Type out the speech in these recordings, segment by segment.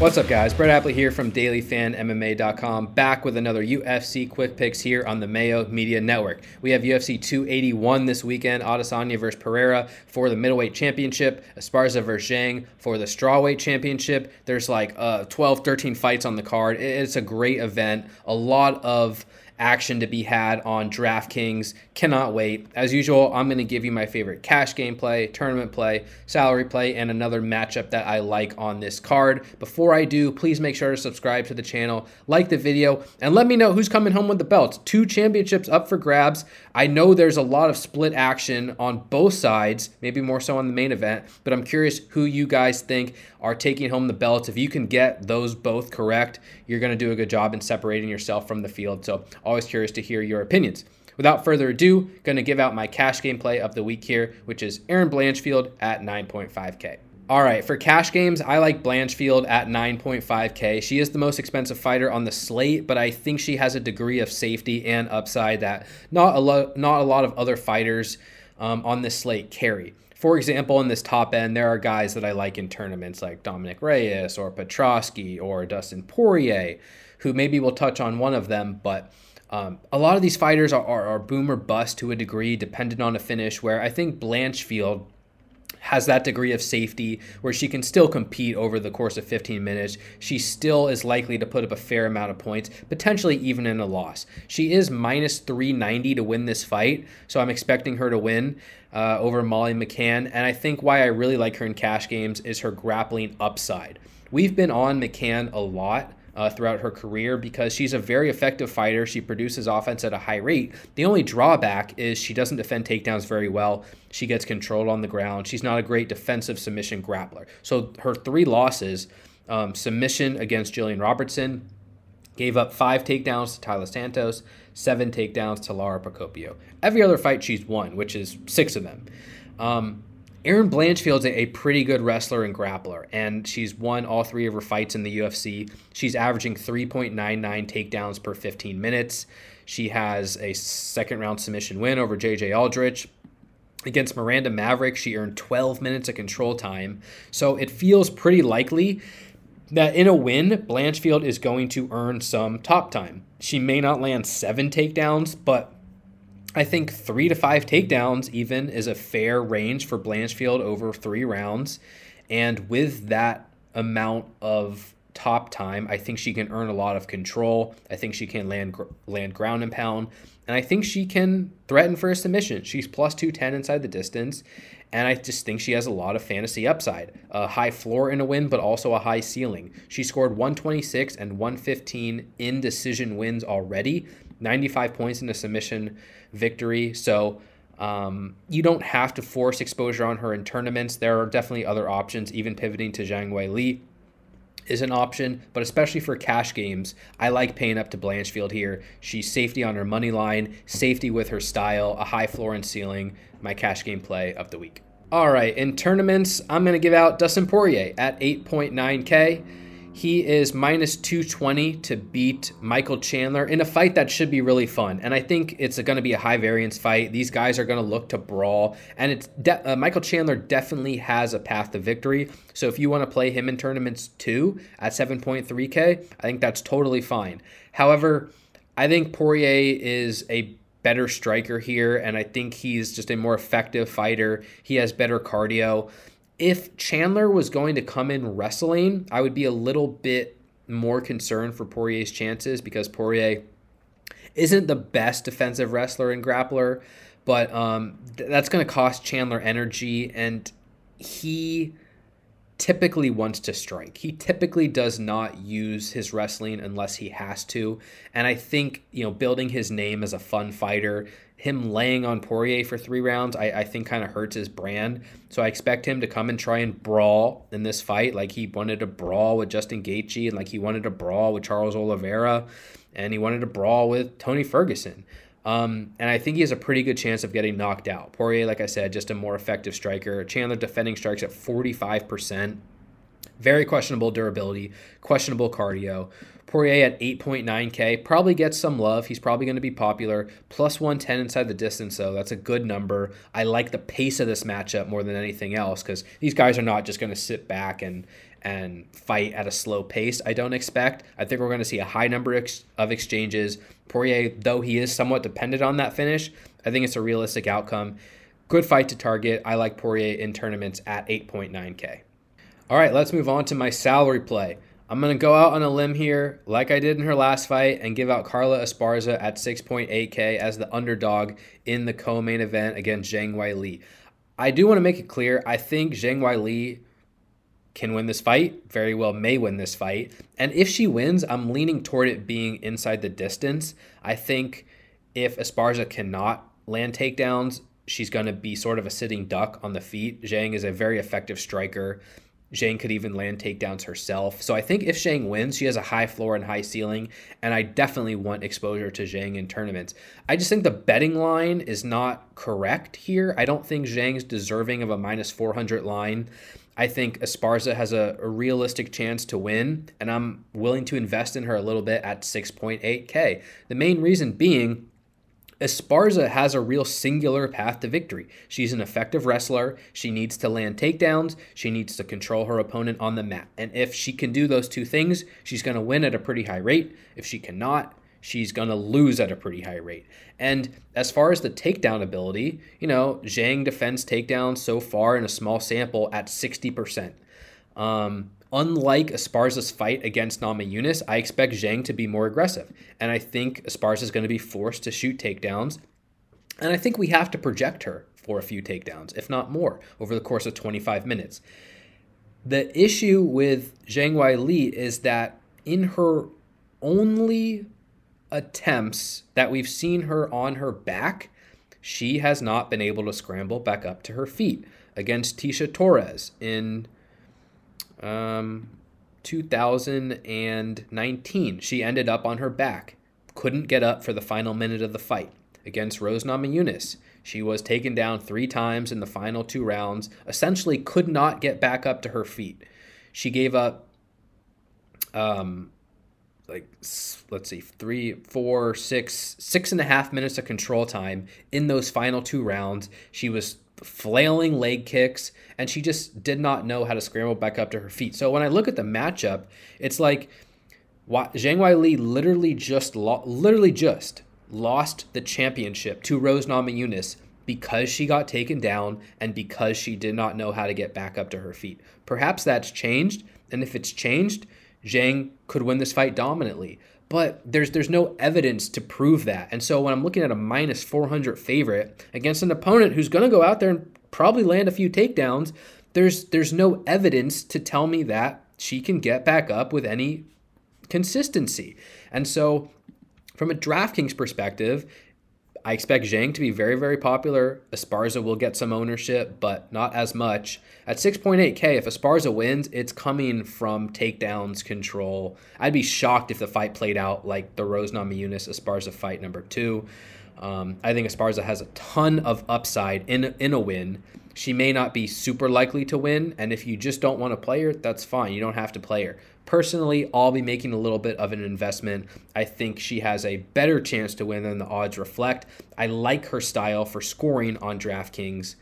What's up, guys? Brett Appley here from DailyFanMMA.com, back with another UFC quick picks here on the Mayo Media Network. We have UFC 281 this weekend, Adesanya versus Pereira for the middleweight championship, Esparza versus Zhang for the strawweight championship. There's like uh, 12, 13 fights on the card. It's a great event. A lot of action to be had on DraftKings. Cannot wait. As usual, I'm going to give you my favorite cash game play, tournament play, salary play, and another matchup that I like on this card. Before I do, please make sure to subscribe to the channel, like the video, and let me know who's coming home with the belts. Two championships up for grabs. I know there's a lot of split action on both sides, maybe more so on the main event, but I'm curious who you guys think are taking home the belts. If you can get those both correct, you're going to do a good job in separating yourself from the field. So, always curious to hear your opinions. Without further ado, going to give out my cash game play of the week here, which is Erin Blanchfield at 9.5K. All right, for cash games, I like Blanchfield at 9.5K. She is the most expensive fighter on the slate, but I think she has a degree of safety and upside that not a, lo- not a lot of other fighters um, on this slate carry. For example, in this top end, there are guys that I like in tournaments like Dominick Reyes or Petroski or Dustin Poirier, who maybe we'll touch on one of them, but um, a lot of these fighters are, are, are boom or bust to a degree, dependent on a finish, where I think Blanchfield has that degree of safety where she can still compete over the course of 15 minutes. She still is likely to put up a fair amount of points, potentially even in a loss. She is minus 390 to win this fight, so I'm expecting her to win uh, over Molly McCann. And I think why I really like her in cash games is her grappling upside. We've been on McCann a lot uh, throughout her career because she's a very effective fighter. She produces offense at a high rate. The only drawback is she doesn't defend takedowns very well. She gets controlled on the ground. She's not a great defensive submission grappler. So her three losses um, submission against Gillian Robertson, gave up five takedowns to Taila Santos, seven takedowns to Lara Procopio. Every other fight she's won, which is six of them. Um, Erin Blanchfield's a, pretty good wrestler and grappler, and she's won all three of her fights in the UFC. She's averaging 3.99 takedowns per 15 minutes. She has a second round submission win over JJ Aldrich. Against Miranda Maverick, she earned 12 minutes of control time. So it feels pretty likely that in a win, Blanchfield is going to earn some top time. She may not land seven takedowns, but I think three to five takedowns even is a fair range for Blanchfield over three rounds. And with that amount of top time, I think she can earn a lot of control. I think she can land land ground and pound, and I think she can threaten for a submission. She's plus 210 inside the distance, and I just think she has a lot of fantasy upside. A high floor in a win, but also a high ceiling. She scored 126 and 115 in decision wins already, 95 points in a submission victory. So um, you don't have to force exposure on her in tournaments. There are definitely other options, even pivoting to Zhang Weili is an option, but especially for cash games, I like paying up to Blanchfield here. She's safety on her money line, safety with her style, a high floor and ceiling, my cash game play of the week. All right, in tournaments, I'm going to give out Dustin Poirier at 8.9K. He is minus 220 to beat Michael Chandler in a fight that should be really fun. And I think it's going to be a high variance fight. These guys are going to look to brawl. And it's de- uh, Michael Chandler definitely has a path to victory. So if you want to play him in tournaments too at 7.3K, I think that's totally fine. However, I think Poirier is a better striker here, and I think he's just a more effective fighter. He has better cardio if Chandler was going to come in wrestling, I would be a little bit more concerned for Poirier's chances because Poirier isn't the best defensive wrestler and grappler, but um, th- that's going to cost Chandler energy, and he typically wants to strike. He typically does not use his wrestling unless he has to. And I think, you know, building his name as a fun fighter, him laying on Poirier for three rounds, I, I think kind of hurts his brand. So I expect him to come and try and brawl in this fight like he wanted to brawl with Justin Gaethje and like he wanted to brawl with Charles Oliveira and he wanted to brawl with Tony Ferguson. Um, and I think he has a pretty good chance of getting knocked out. Poirier, like I said, just a more effective striker. Chandler defending strikes at 45%. Very questionable durability, questionable cardio. Poirier at 8.9K probably gets some love. He's probably going to be popular. Plus 110 inside the distance, though. That's a good number. I like the pace of this matchup more than anything else because these guys are not just going to sit back and and fight at a slow pace. I don't expect. I think we're going to see a high number of exchanges. Poirier, though he is somewhat dependent on that finish, I think it's a realistic outcome. Good fight to target. I like Poirier in tournaments at 8.9K. All right, let's move on to my salary play. I'm going to go out on a limb here, like I did in her last fight, and give out Carla Esparza at 6.8K as the underdog in the co main event against Zhang Weili. I do want to make it clear I think Zhang Weili can win this fight, very well may win this fight. And if she wins, I'm leaning toward it being inside the distance. I think if Esparza cannot land takedowns, she's going to be sort of a sitting duck on the feet. Zhang is a very effective striker. Zhang could even land takedowns herself. So I think if Zhang wins, she has a high floor and high ceiling, and I definitely want exposure to Zhang in tournaments. I just think the betting line is not correct here. I don't think Zhang's deserving of a minus 400 line. I think Esparza has a, a, realistic chance to win, and I'm willing to invest in her a little bit at 6.8K. The main reason being Esparza has a real singular path to victory. She's an effective wrestler. She needs to land takedowns. She needs to control her opponent on the mat. And if she can do those two things, she's going to win at a pretty high rate. If she cannot, she's going to lose at a pretty high rate. And as far as the takedown ability, you know, Zhang defends takedowns so far in a small sample at 60%. Um, unlike Esparza's fight against Namajunas, I expect Zhang to be more aggressive. And I think Esparza is going to be forced to shoot takedowns. And I think we have to project her for a few takedowns, if not more, over the course of 25 minutes. The issue with Zhang Weili is that in her only attempts that we've seen her on her back, she has not been able to scramble back up to her feet against Tecia Torres in um, 2019. She ended up on her back, couldn't get up for the final minute of the fight. Against Rose Namajunas, she was taken down three times in the final two rounds, essentially could not get back up to her feet. She gave up, um, like, let's see, three, four, six, six and a half minutes of control time in those final two rounds. She was flailing leg kicks, and she just did not know how to scramble back up to her feet. So when I look at the matchup, it's like Zhang Weili literally just lo- literally just lost the championship to Rose Namajunas because she got taken down and because she did not know how to get back up to her feet. Perhaps that's changed, and if it's changed, Zhang could win this fight dominantly but there's there's no evidence to prove that. And so when I'm looking at a minus 400 favorite against an opponent who's going to go out there and probably land a few takedowns, there's there's no evidence to tell me that she can get back up with any consistency. And so from a DraftKings perspective, I expect Zhang to be very, very popular. Esparza will get some ownership, but not as much. At 6.8K, if Esparza wins, it's coming from takedowns, control. I'd be shocked if the fight played out like the Rose Namajunas Esparza fight number two. Um, I think Esparza has a ton of upside in in a win. She may not be super likely to win, and if you just don't want to play her, that's fine. You don't have to play her. Personally, I'll be making a little bit of an investment. I think she has a better chance to win than the odds reflect. I like her style for scoring on DraftKings,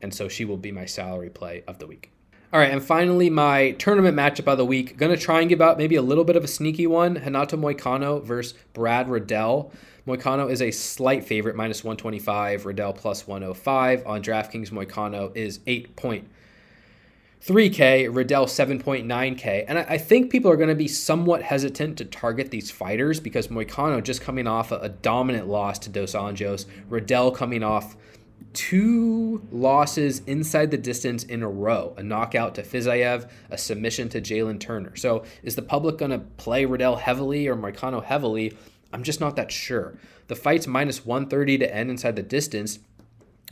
and so she will be my salary play of the week. All right, and finally, my tournament matchup of the week. Gonna try and give out maybe a little bit of a sneaky one. Renato Moicano versus Brad Riddell. Moicano is a slight favorite, minus 125. Riddell plus 105. On DraftKings, Moicano is 8 point 3K, Riddell 7.9K. And I, think people are going to be somewhat hesitant to target these fighters because Moicano just coming off a, a dominant loss to Dos Anjos, Riddell coming off two losses inside the distance in a row a knockout to Fiziev, a submission to Jalen Turner. So is the public going to play Riddell heavily or Moicano heavily? I'm just not that sure. The fight's minus 130 to end inside the distance.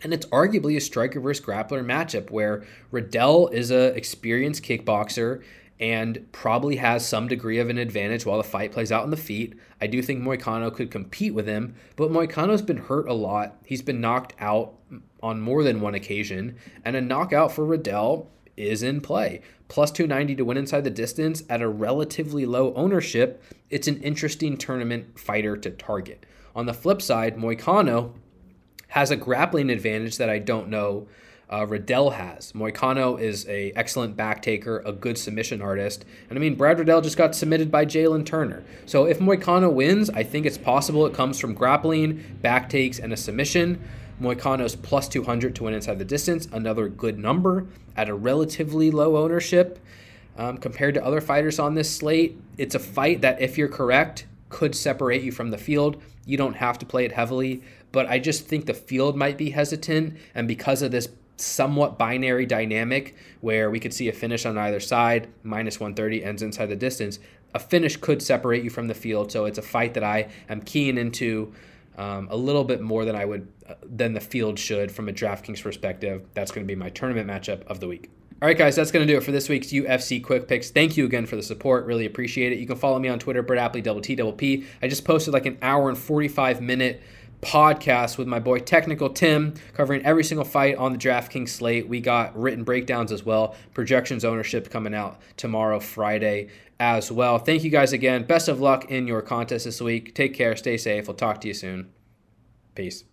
And it's arguably a striker versus grappler matchup where Riddell is a experienced kickboxer and probably has some degree of an advantage while the fight plays out on the feet. I do think Moicano could compete with him, but Moicano's been hurt a lot. He's been knocked out on more than one occasion, and a knockout for Riddell is in play. Plus 290 to win inside the distance at a relatively low ownership. It's an interesting tournament fighter to target. On the flip side, Moicano has a grappling advantage that I don't know uh, Riddell has. Moicano is a excellent back taker, a good submission artist. And I mean, Brad Riddell just got submitted by Jalen Turner. So if Moicano wins, I think it's possible it comes from grappling, back takes, and a submission. Moicano's plus 200 to win inside the distance, another good number at a relatively low ownership. Um, compared to other fighters on this slate, it's a fight that, if you're correct, could separate you from the field. You don't have to play it heavily, but I just think the field might be hesitant. And because of this somewhat binary dynamic where we could see a finish on either side, minus 130 ends inside the distance, a finish could separate you from the field. So it's a fight that I am keen into um, a little bit more than I would uh, than the field should from a DraftKings perspective. That's going to be my tournament matchup of the week. All right, guys, that's going to do it for this week's UFC Quick Picks. Thank you again for the support. Really appreciate it. You can follow me on Twitter, Brett Appley, double T, double P. I just posted like an hour and 45 minute podcast with my boy Technical Tim, covering every single fight on the DraftKings slate. We got written breakdowns as well, projections ownership coming out tomorrow, Friday as well. Thank you guys again. Best of luck in your contest this week. Take care. Stay safe. We'll talk to you soon. Peace.